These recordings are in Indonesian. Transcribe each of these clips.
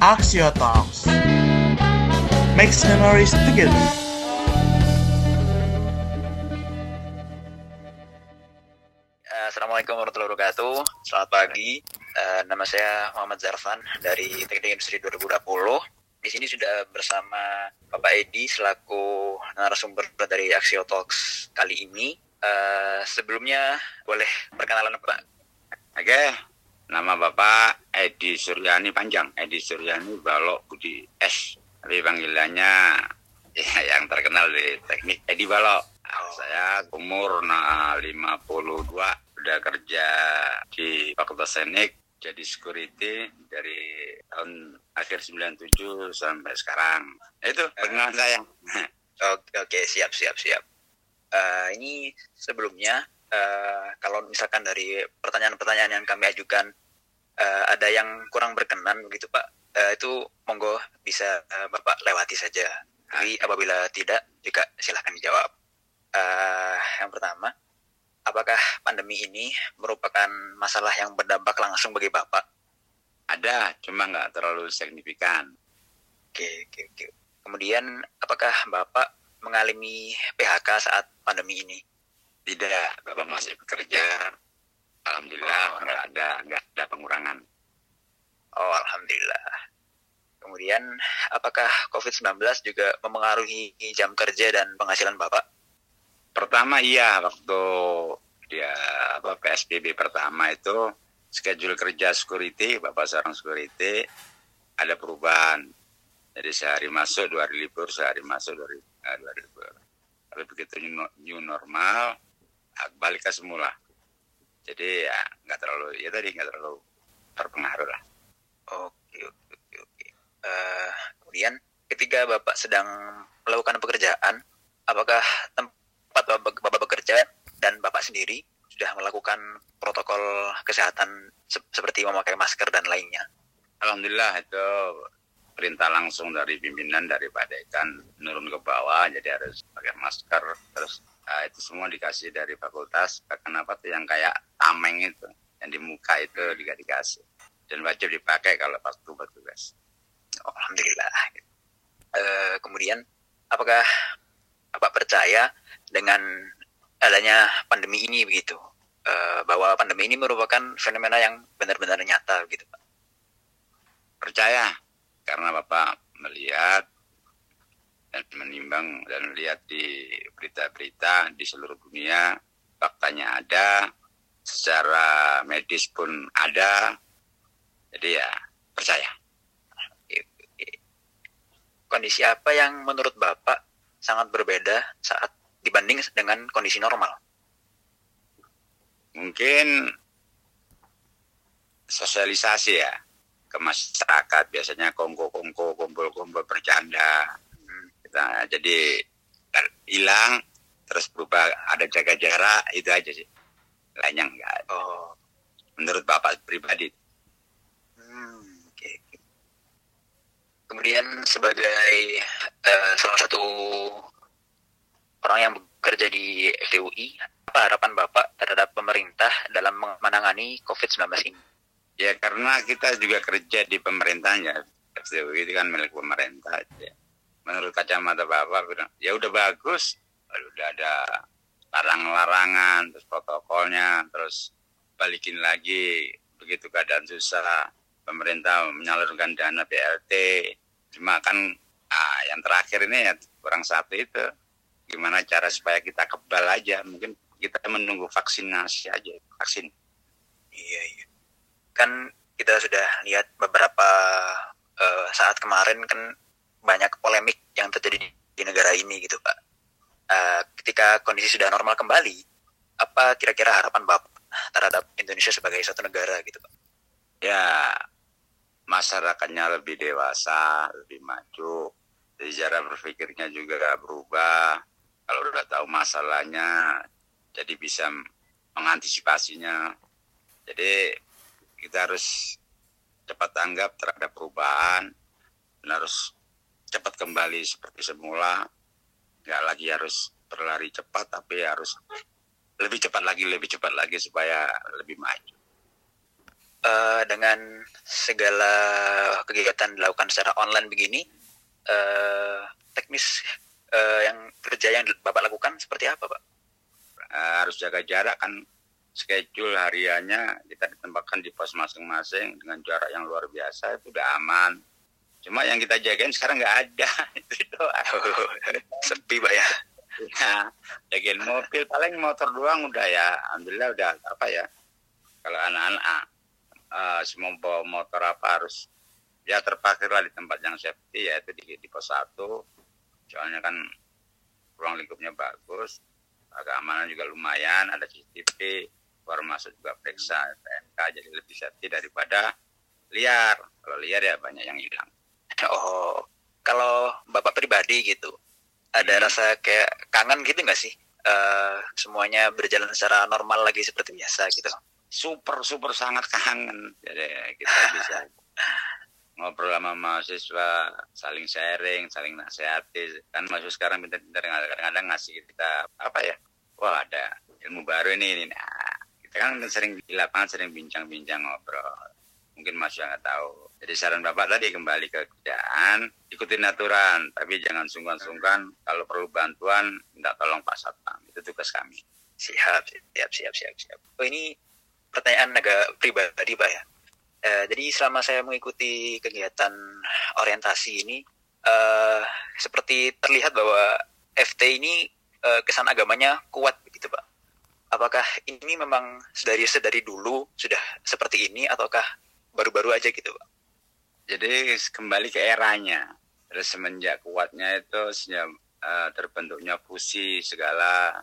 Axio Talks. Makes memories together. Eh, Assalamualaikum warahmatullahi wabarakatuh. Selamat pagi. Eh, nama saya Muhammad Zarfan dari Teknik Industri 2020. Di sini sudah bersama Bapak Edi selaku narasumber dari Axio Talks kali ini. Eh, sebelumnya boleh perkenalan Pak? Oke, nama Bapak Edi Suryani panjang, Edi Suryani Balok Budi S. Tapi panggilannya ya, yang terkenal di teknik Edi Balok. Saya umur nah, 52, udah kerja di Fakultas Teknik, jadi security dari tahun akhir 97 sampai sekarang. Itu perkenalan saya. Oke, oke, siap, siap, siap. Eh, ini sebelumnya, eh, kalau misalkan dari pertanyaan-pertanyaan yang kami ajukan eh, ada yang kurang berkenan begitu Pak, eh, itu monggo bisa eh, Bapak lewati saja. Tapi apabila tidak, juga silahkan dijawab. Eh, yang pertama, apakah pandemi ini merupakan masalah yang berdampak langsung bagi Bapak? Ada, cuma nggak terlalu signifikan. Oke, oke, oke. Kemudian, apakah Bapak mengalami PHK saat pandemi ini? Tidak, Bapak masih bekerja. Alhamdulillah Oh. nggak ada nggak ada pengurangan. Oh, alhamdulillah. Kemudian, apakah COVID-19 juga memengaruhi jam kerja dan penghasilan Bapak? Pertama iya waktu dia apa PSBB pertama itu schedule kerja security Bapak seorang security ada perubahan. Jadi sehari masuk dua hari libur, sehari masuk dua hari, eh, dua hari libur. Tapi begitu new, new normal balik ke semula. Jadi ya nggak terlalu ya tadi nggak terlalu terpengaruh lah. Oke, oke, oke, oke. Eh, kemudian, ketika Bapak sedang melakukan pekerjaan, apakah tempat Bapak, Bapak bekerja dan Bapak sendiri sudah melakukan protokol kesehatan se- seperti memakai masker dan lainnya? Alhamdulillah itu perintah langsung dari pimpinan dari Pak Dekan menurun ke bawah jadi harus pakai masker terus ah, itu semua dikasih dari fakultas kenapa tuh yang kayak tameng itu yang di muka itu juga dikasih dan wajib dipakai kalau pas tugas Oh, Alhamdulillah. Eh, kemudian, apakah Bapak percaya dengan adanya pandemi ini begitu? Eh, bahwa pandemi ini merupakan fenomena yang benar-benar nyata gitu Pak? percaya karena Bapak melihat dan menimbang dan melihat di berita-berita di seluruh dunia faktanya ada secara medis pun ada. Jadi ya percaya. Kondisi apa yang menurut Bapak sangat berbeda saat dibanding dengan kondisi normal? mungkin sosialisasi ya ke masyarakat. Biasanya kongko-kongko kumpul-kumpul bercanda Kita jadi ter- hilang terus berubah ada jaga jarak itu aja sih lainnya enggak ada. Oh, menurut bapak pribadi hmm, oke. oke. Kemudian sebagai eh, salah satu orang yang bekerja di FTUI, apa harapan Bapak terhadap pemerintah dalam menangani COVID-19 ini? ya karena kita juga kerja di pemerintahnya FTUI itu kan milik pemerintah ya. Menurut kacamata bapak bilang ya udah bagus. Udah ada larang-larangan terus protokolnya terus balikin lagi. Begitu keadaan susah pemerintah menyalurkan dana BLT cuma kan ah, yang terakhir ini ya kurang satu itu. Gimana cara supaya kita kebal aja? Mungkin kita menunggu vaksinasi aja vaksin. Iya, iya. Kan kita sudah lihat beberapa eh, saat kemarin kan banyak polemik yang terjadi di, di negara ini gitu, Pak. Eh, ketika kondisi sudah normal kembali, apa kira-kira harapan Bapak terhadap Indonesia sebagai suatu negara gitu, Pak? ya masyarakatnya lebih dewasa, lebih maju, jadi cara berpikirnya juga berubah. Kalau udah tahu masalahnya, jadi bisa mengantisipasinya. Jadi kita harus cepat tanggap terhadap perubahan, dan harus cepat kembali seperti semula. Nggak lagi harus berlari cepat, tapi harus lebih cepat lagi, lebih cepat lagi supaya lebih maju. eh, dengan segala kegiatan dilakukan secara online begini, eh, teknis eh, yang kerja yang Bapak lakukan seperti apa, Pak? Eh, harus jaga jarak kan schedule hariannya kita ditempatkan di pos masing-masing dengan jarak yang luar biasa itu udah aman. Cuma yang kita jagain sekarang nggak ada itu. Sepi, Pak ya. Ya, jagain mobil paling motor doang udah ya. Alhamdulillah udah apa ya. Kalau anak-anak eh, semua bawa motor apa harus ya terparkir lah di tempat yang safety yaitu di, di pos satu. Soalnya kan ruang lingkupnya bagus, keamanan juga lumayan, ada CCTV, keluar masuk juga periksa PNK jadi lebih safety daripada liar. Kalau liar ya banyak yang hilang. Oh, kalau Bapak pribadi gitu, ada Hmm. rasa kayak kangen gitu nggak sih? Eh, semuanya berjalan secara normal lagi seperti biasa gitu. super super sangat kangen jadi kita bisa ngobrol sama mahasiswa saling sharing saling nasihati kan mahasiswa sekarang pintar-pintar kadang-kadang ngasih kita apa ya wah ada ilmu baru ini, ini. Nah, kita kan sering di lapangan sering bincang-bincang ngobrol mungkin mahasiswa nggak tahu jadi saran bapak tadi kembali ke kerjaan ikutin aturan tapi jangan sungkan-sungkan kalau perlu bantuan minta tolong pak satpam itu tugas kami Siap, siap, siap, siap, siap. Oh ini pertanyaan agak pribadi pak ya. Eh, jadi selama saya mengikuti kegiatan orientasi ini, eh, seperti terlihat bahwa FT ini eh, kesan agamanya kuat begitu pak. Apakah ini memang dari sedari dulu sudah seperti ini ataukah baru-baru aja gitu pak? Jadi kembali ke eranya. Terus semenjak kuatnya itu sejak eh, terbentuknya fusi segala.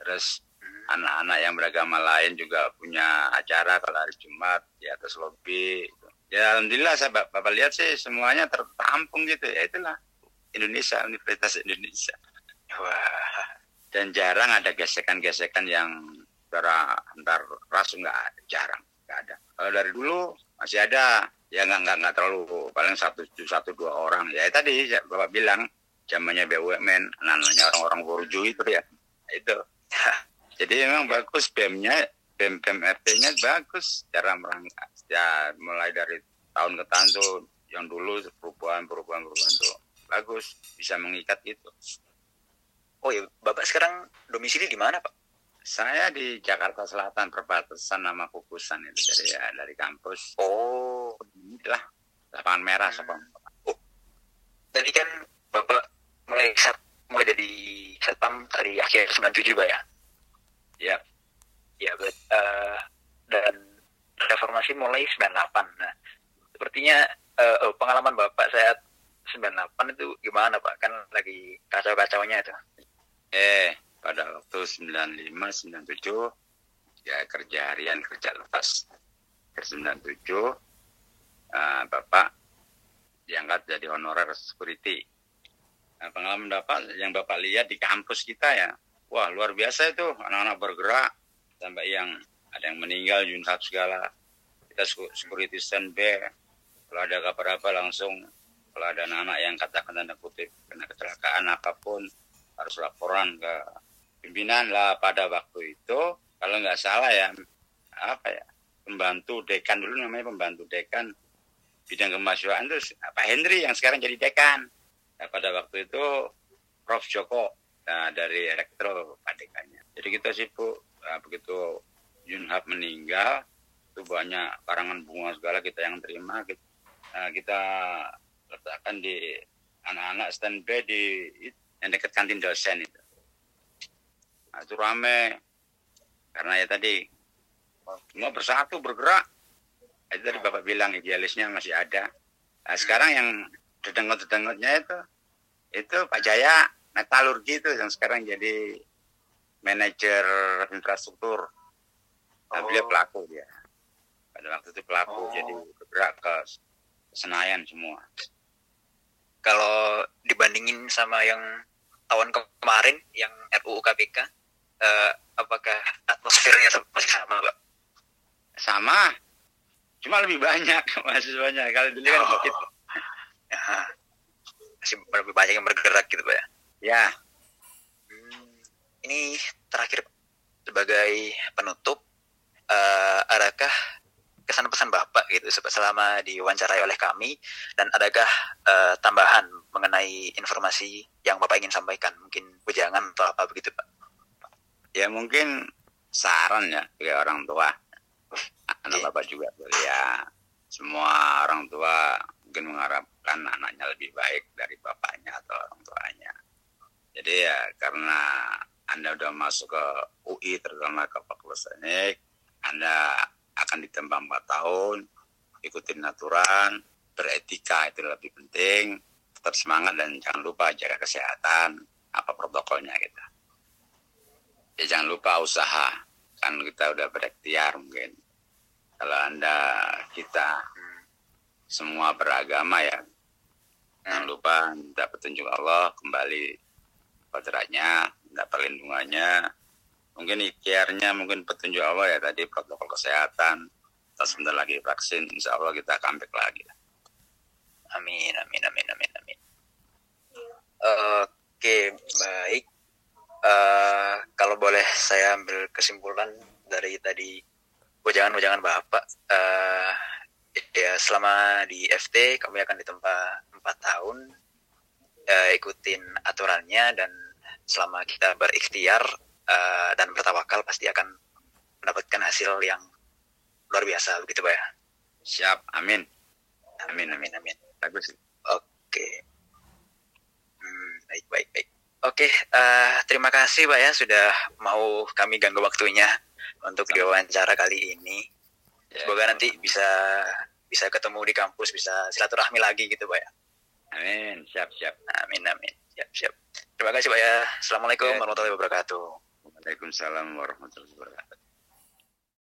Terus anak-anak yang beragama lain juga punya acara kalau hari Jumat di atas lobi. Ya alhamdulillah saya Bap- bapak lihat sih semuanya tertampung gitu. Ya itulah Indonesia Universitas Indonesia. Wah, dan jarang ada gesekan-gesekan yang secara antar ras nggak jarang nggak ada. Kalau dari dulu masih ada ya nggak nggak nggak terlalu paling satu satu dua orang. Ya tadi ya, bapak bilang zamannya BUMN anak-anaknya orang-orang borju itu ya. Itu. Jadi memang bagus BEM-nya BEM BEM RT-nya bagus. Cara merangkak ya mulai dari tahun ke tahun tuh yang dulu perubahan perubahan perubahan tuh bagus. Bisa mengikat gitu oh ya bapak sekarang domisili di mana pak? Saya di Jakarta Selatan perbatasan nama Kukusan itu. Jadi ya dari kampus. Oh, inilah lapangan merah Sopong. tadi kan bapak mulai sat, mulai jadi satpam dari akhir 97 pak ya? Ya, Ya, bet, eh, dan reformasi mulai 98. Nah, sepertinya eh, oh, pengalaman Bapak saat 98 itu gimana Pak? Kan lagi kacau-kacaunya itu. eh pada waktu 95 97 ya kerja harian kerja lepas ke 97 eh, Bapak diangkat jadi honorer security. Nah, pengalaman Bapak yang Bapak lihat di kampus kita ya, wah luar biasa itu anak-anak bergerak sampai yang ada yang meninggal junhab segala. Kita security standby, kalau ada kabar apa langsung kalau ada anak-anak yang katakan tanda kutip kena kecelakaan apa pun harus laporan ke pimpinan lah pada waktu itu kalau nggak salah ya apa ya pembantu dekan dulu namanya pembantu dekan bidang kemahasiswaan itu Pak Henry yang sekarang jadi dekan. Nah, pada waktu itu Prof. Joko nah, dari elektro Pak dekannya jadi kita sibuk nah, begitu Yunhab meninggal itu banyak karangan bunga segala kita yang terima. Kita, nah, kita letakkan di anak-anak standby di yang dekat kantin dosen itu. Nah, itu rame. Karena ya tadi semua bersatu bergerak. Itu tadi bapak bilang idealisnya masih ada. Nah, sekarang yang dedengut-dedengutnya itu itu Pak Jaya metalurgi itu yang sekarang jadi manajer infrastruktur. Nah, beliau Oh. pelaku dia. Pada waktu itu pelaku Oh. jadi bergerak ke Senayan semua. Kalau dibandingin sama yang tahun ke- kemarin yang RUU KPK, eh, apakah atmosfernya sama Pak? sama cuma lebih banyak mahasiswanya. Kalau dulu kan Oh. begitu. Ya, masih lebih banyak yang bergerak gitu Pak ya? ya. Hmm, ini terakhir sebagai penutup, eh, adakah kesan pesan Bapak gitu selama diwawancarai oleh kami? Dan adakah uh, tambahan mengenai informasi yang Bapak ingin sampaikan? Mungkin bujangan atau apa begitu Pak? Ya mungkin saran ya bagi orang tua anak. Bapak juga ya semua orang tua mungkin mengharapkan anaknya lebih baik dari bapaknya atau orang tuanya. Jadi ya karena Anda udah masuk ke UI terutama ke Fakultas Teknik, Anda akan ditempa empat tahun, ikutin aturan, beretika itu lebih penting, tetap semangat dan jangan lupa jaga kesehatan, apa protokolnya kita. Ya jangan lupa usaha, kan kita udah berikhtiar mungkin. Kalau anda kita semua beragama ya, jangan lupa minta petunjuk Allah kembali kodratnya, minta perlindungannya, mungkin ikhtiarnya mungkin petunjuk Allah ya tadi protokol kesehatan. Kita sebentar lagi vaksin insya Allah kita comeback lagi. Amin amin amin amin amin. Oke baik. Uh, kalau boleh saya ambil kesimpulan dari tadi ujangan-ujangan bapak. Uh, ya selama di FT kami akan ditempa empat tahun uh, ikutin aturannya dan selama kita berikhtiar uh, dan bertawakal pasti akan mendapatkan hasil yang luar biasa. Begitu pak ya? Siap. Amin. Amin amin. Amin bagus. Oke. Hmm, baik baik baik. Oke uh, terima kasih pak ya sudah mau kami ganggu waktunya untuk diwawancara kali ini. Ya, semoga nanti bisa bisa ketemu di kampus bisa silaturahmi lagi gitu pak ya. Amin. Siap siap. Amin amin. Siap siap. Terima kasih pak ya. Assalamualaikum ya. warahmatullahi wabarakatuh. Waalaikumsalam warahmatullahi wabarakatuh.